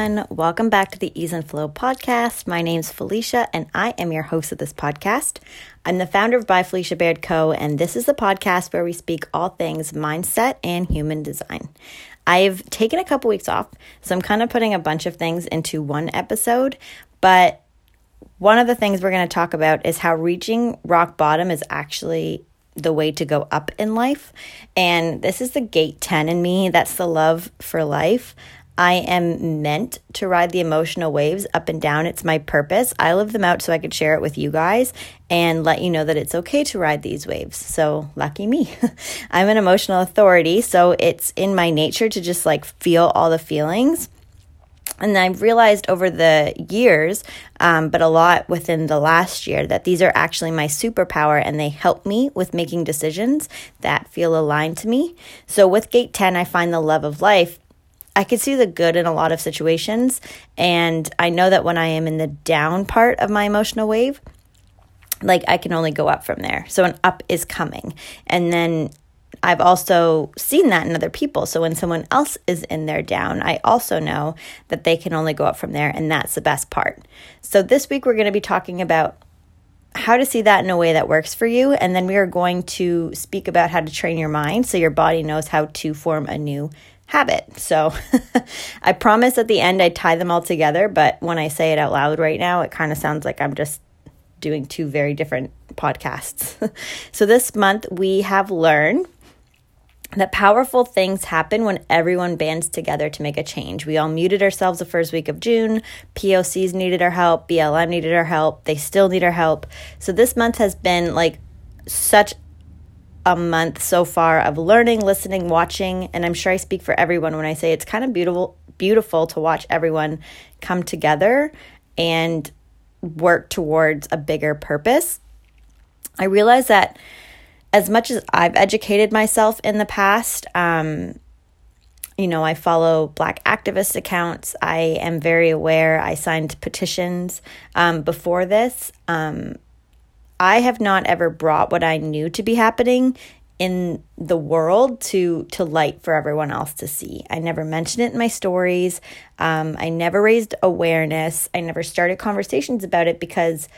everyone, welcome back to the Ease and Flow podcast. My name's Felicia and I am your host of this podcast. I'm the founder of By Felicia Baird Co., and this is the podcast where we speak all things mindset and human design. I've taken a couple weeks off, so I'm kind of putting a bunch of things into one episode, but one of the things we're going to talk about is how reaching rock bottom is actually the way to go up in life. And this is the gate 10 in me. That's the love for life. I am meant to ride the emotional waves up and down. It's my purpose. I live them out so I could share it with you guys and let you know that it's okay to ride these waves. So, lucky me. I'm an emotional authority, so it's in my nature to just like feel all the feelings. And I've realized over the years, um, but a lot within the last year, that these are actually my superpower and they help me with making decisions that feel aligned to me. So with Gate 10, I find the love of life. I can see the good in a lot of situations. And I know that when I am in the down part of my emotional wave, like I can only go up from there. So an up is coming. And then I've also seen that in other people. So when someone else is in their down, I also know that they can only go up from there. And that's the best part. So this week, we're going to be talking about how to see that in a way that works for you. And then we are going to speak about how to train your mind so your body knows how to form a new habit. So I promise at the end I tie them all together. But when I say it out loud right now, it kind of sounds like I'm just doing two very different podcasts. so this month we have learned that powerful things happen when everyone bands together to make a change. We all muted ourselves the first week of June. POCs needed our help. BLM needed our help. They still need our help. So this month has been like such a month so far of learning, listening, watching, and I'm sure I speak for everyone when I say it's kind of beautiful beautiful to watch everyone come together and work towards a bigger purpose. I realize that as much as I've educated myself in the past, um, you know, I follow Black activist accounts. I am very aware. I signed petitions um, before this. Um, I have not ever brought what I knew to be happening in the world to to light for everyone else to see. I never mentioned it in my stories. Um, I never raised awareness. I never started conversations about it because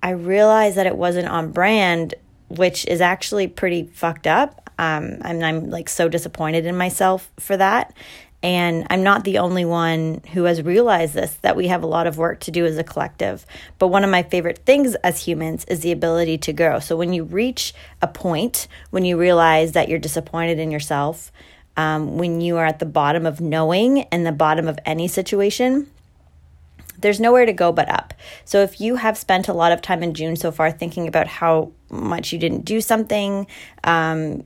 I realized that it wasn't on brand, which is actually pretty fucked up. Um, and I'm like so disappointed in myself for that. And I'm not the only one who has realized this, that we have a lot of work to do as a collective. But one of my favorite things as humans is the ability to grow. So when you reach a point, when you realize that you're disappointed in yourself, um, when you are at the bottom of knowing and the bottom of any situation, there's nowhere to go but up. So if you have spent a lot of time in June so far thinking about how much you didn't do something, um,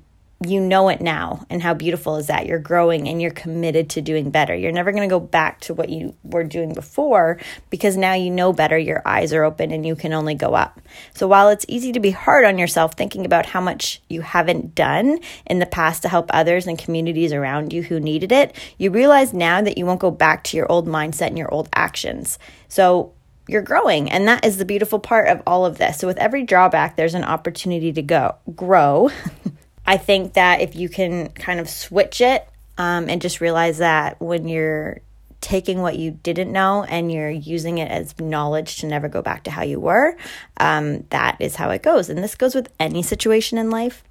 you know it now and how beautiful is that. You're growing and you're committed to doing better. You're never going to go back to what you were doing before because now you know better your eyes are open and you can only go up. So while it's easy to be hard on yourself thinking about how much you haven't done in the past to help others and communities around you who needed it you realize now that you won't go back to your old mindset and your old actions. So you're growing and that is the beautiful part of all of this. So with every drawback there's an opportunity to go grow I think that if you can kind of switch it um, and just realize that when you're taking what you didn't know and you're using it as knowledge to never go back to how you were, um, that is how it goes. And this goes with any situation in life.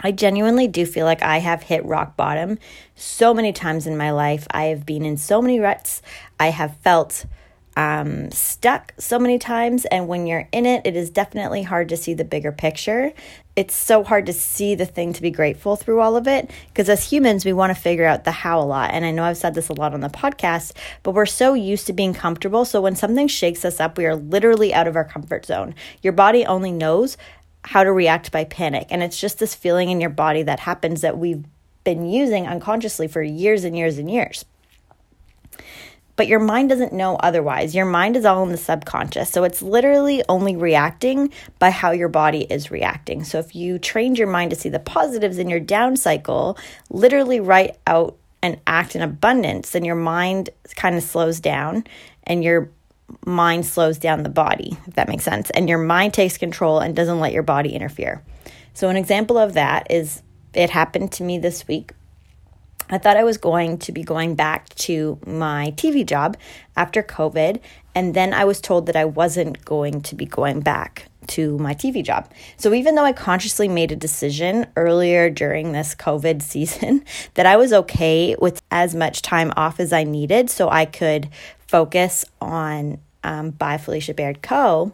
I genuinely do feel like I have hit rock bottom so many times in my life. I have been in so many ruts. I have felt um, stuck so many times. And when you're in it, it is definitely hard to see the bigger picture. It's so hard to see the thing to be grateful through all of it because as humans, we want to figure out the how a lot. And I know I've said this a lot on the podcast, but we're so used to being comfortable. So when something shakes us up, we are literally out of our comfort zone. Your body only knows how to react by panic. And it's just this feeling in your body that happens that we've been using unconsciously for years and years and years. But your mind doesn't know otherwise. Your mind is all in the subconscious. So it's literally only reacting by how your body is reacting. So if you trained your mind to see the positives in your down cycle, literally write out and act in abundance, then your mind kind of slows down and your mind slows down the body, if that makes sense. And your mind takes control and doesn't let your body interfere. So, an example of that is it happened to me this week. I thought I was going to be going back to my TV job after COVID, and then I was told that I wasn't going to be going back to my TV job. So even though I consciously made a decision earlier during this COVID season that I was okay with as much time off as I needed so I could focus on um, by Felicia Baird Co.,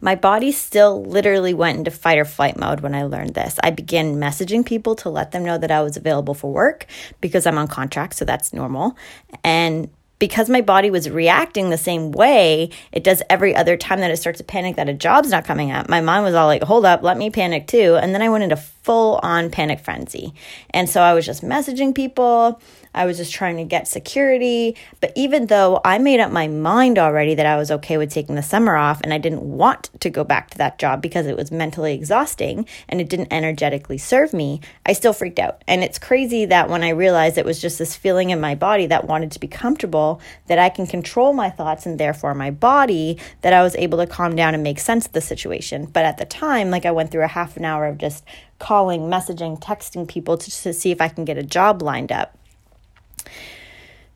my body still literally went into fight or flight mode when I learned this. I began messaging people to let them know that I was available for work because I'm on contract, so that's normal. And because my body was reacting the same way it does every other time that it starts to panic that a job's not coming up, my mind was all like, hold up, let me panic too. And then I went into full on panic frenzy. And so I was just messaging people. I was just trying to get security. But even though I made up my mind already that I was okay with taking the summer off and I didn't want to go back to that job because it was mentally exhausting and it didn't energetically serve me, I still freaked out. And it's crazy that when I realized it was just this feeling in my body that wanted to be comfortable, that I can control my thoughts and therefore my body, that I was able to calm down and make sense of the situation. But at the time, like I went through a half an hour of just calling, messaging, texting people to, to see if I can get a job lined up.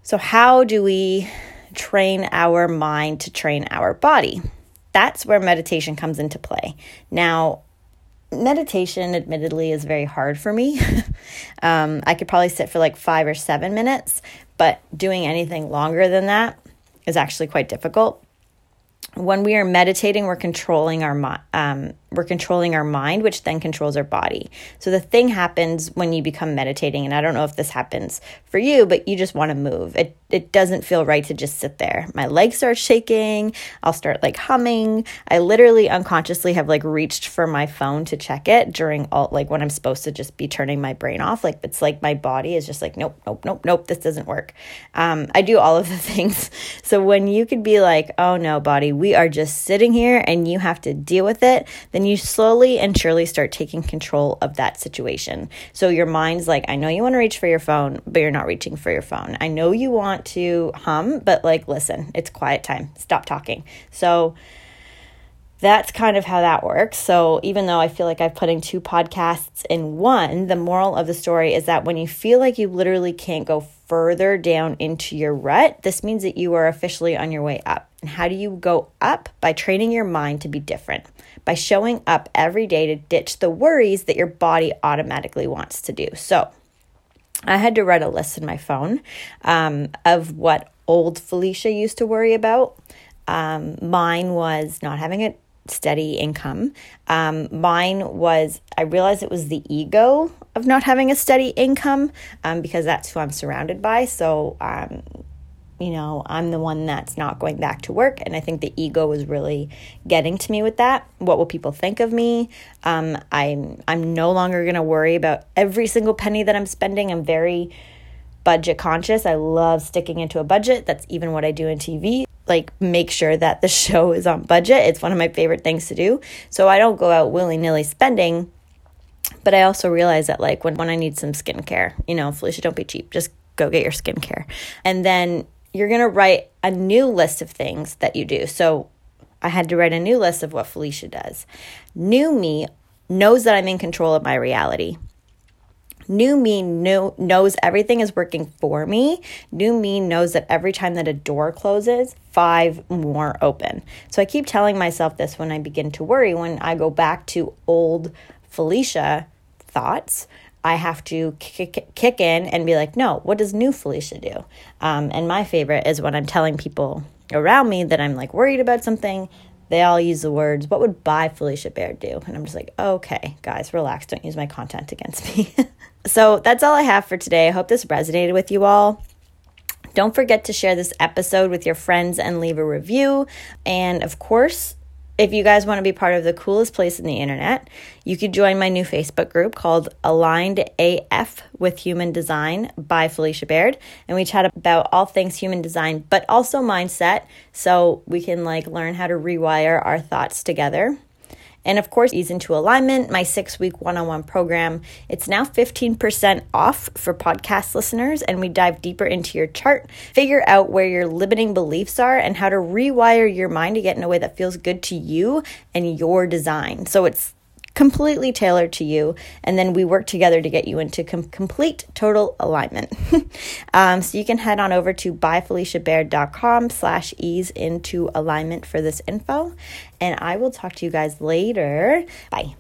So, how do we train our mind to train our body? That's where meditation comes into play. Now, meditation, admittedly, is very hard for me. um, I could probably sit for like five or seven minutes, but doing anything longer than that is actually quite difficult. When we are meditating, we're controlling our um, we're controlling our mind, which then controls our body. So the thing happens when you become meditating, and I don't know if this happens for you, but you just want to move. It it doesn't feel right to just sit there. My legs start shaking. I'll start like humming. I literally unconsciously have like reached for my phone to check it during all like when I'm supposed to just be turning my brain off. Like it's like my body is just like nope, nope, nope, nope. This doesn't work. Um, I do all of the things. So when you could be like, oh no, body, we are just sitting here and you have to deal with it, then you slowly and surely start taking control of that situation. So your mind's like, I know you want to reach for your phone, but you're not reaching for your phone. I know you want to hum, but like, listen, it's quiet time. Stop talking. So that's kind of how that works. So, even though I feel like I'm putting two podcasts in one, the moral of the story is that when you feel like you literally can't go further down into your rut, this means that you are officially on your way up. And how do you go up? By training your mind to be different by showing up every day to ditch the worries that your body automatically wants to do. So, I had to write a list in my phone um, of what old Felicia used to worry about. Um, mine was not having a steady income. Um, mine was, I realized it was the ego of not having a steady income um, because that's who I'm surrounded by. So, um, you know, I'm the one that's not going back to work. And I think the ego is really getting to me with that. What will people think of me? Um, I'm I'm no longer going to worry about every single penny that I'm spending. I'm very budget conscious. I love sticking into a budget. That's even what I do in TV. Like make sure that the show is on budget. It's one of my favorite things to do. So I don't go out willy-nilly spending. But I also realize that like when, when I need some skincare, you know, Felicia, don't be cheap. Just go get your skincare. And then you're to write a new list of things that you do. So I had to write a new list of what Felicia does. New me knows that I'm in control of my reality. New me know, knows everything is working for me. New me knows that every time that a door closes, five more open. So I keep telling myself this when I begin to worry, when I go back to old Felicia thoughts. I have to kick, kick in and be like, no, what does new Felicia do? Um, and my favorite is when I'm telling people around me that I'm like worried about something, they all use the words, what would by Felicia Baird do? And I'm just like, okay, guys, relax. Don't use my content against me. so that's all I have for today. I hope this resonated with you all. Don't forget to share this episode with your friends and leave a review. And of course, If you guys want to be part of the coolest place in the internet, you could join my new Facebook group called Aligned AF with Human Design by Felicia Baird. And we chat about all things human design, but also mindset. So we can like learn how to rewire our thoughts together. And of course, Ease into Alignment, my six week one on one program. It's now 15% off for podcast listeners, and we dive deeper into your chart, figure out where your limiting beliefs are, and how to rewire your mind to get in a way that feels good to you and your design. So it's completely tailored to you and then we work together to get you into com- complete total alignment. Um, so you can head on over to byfeliciabaird.com slash ease into alignment for this info and i will talk to you guys later. Bye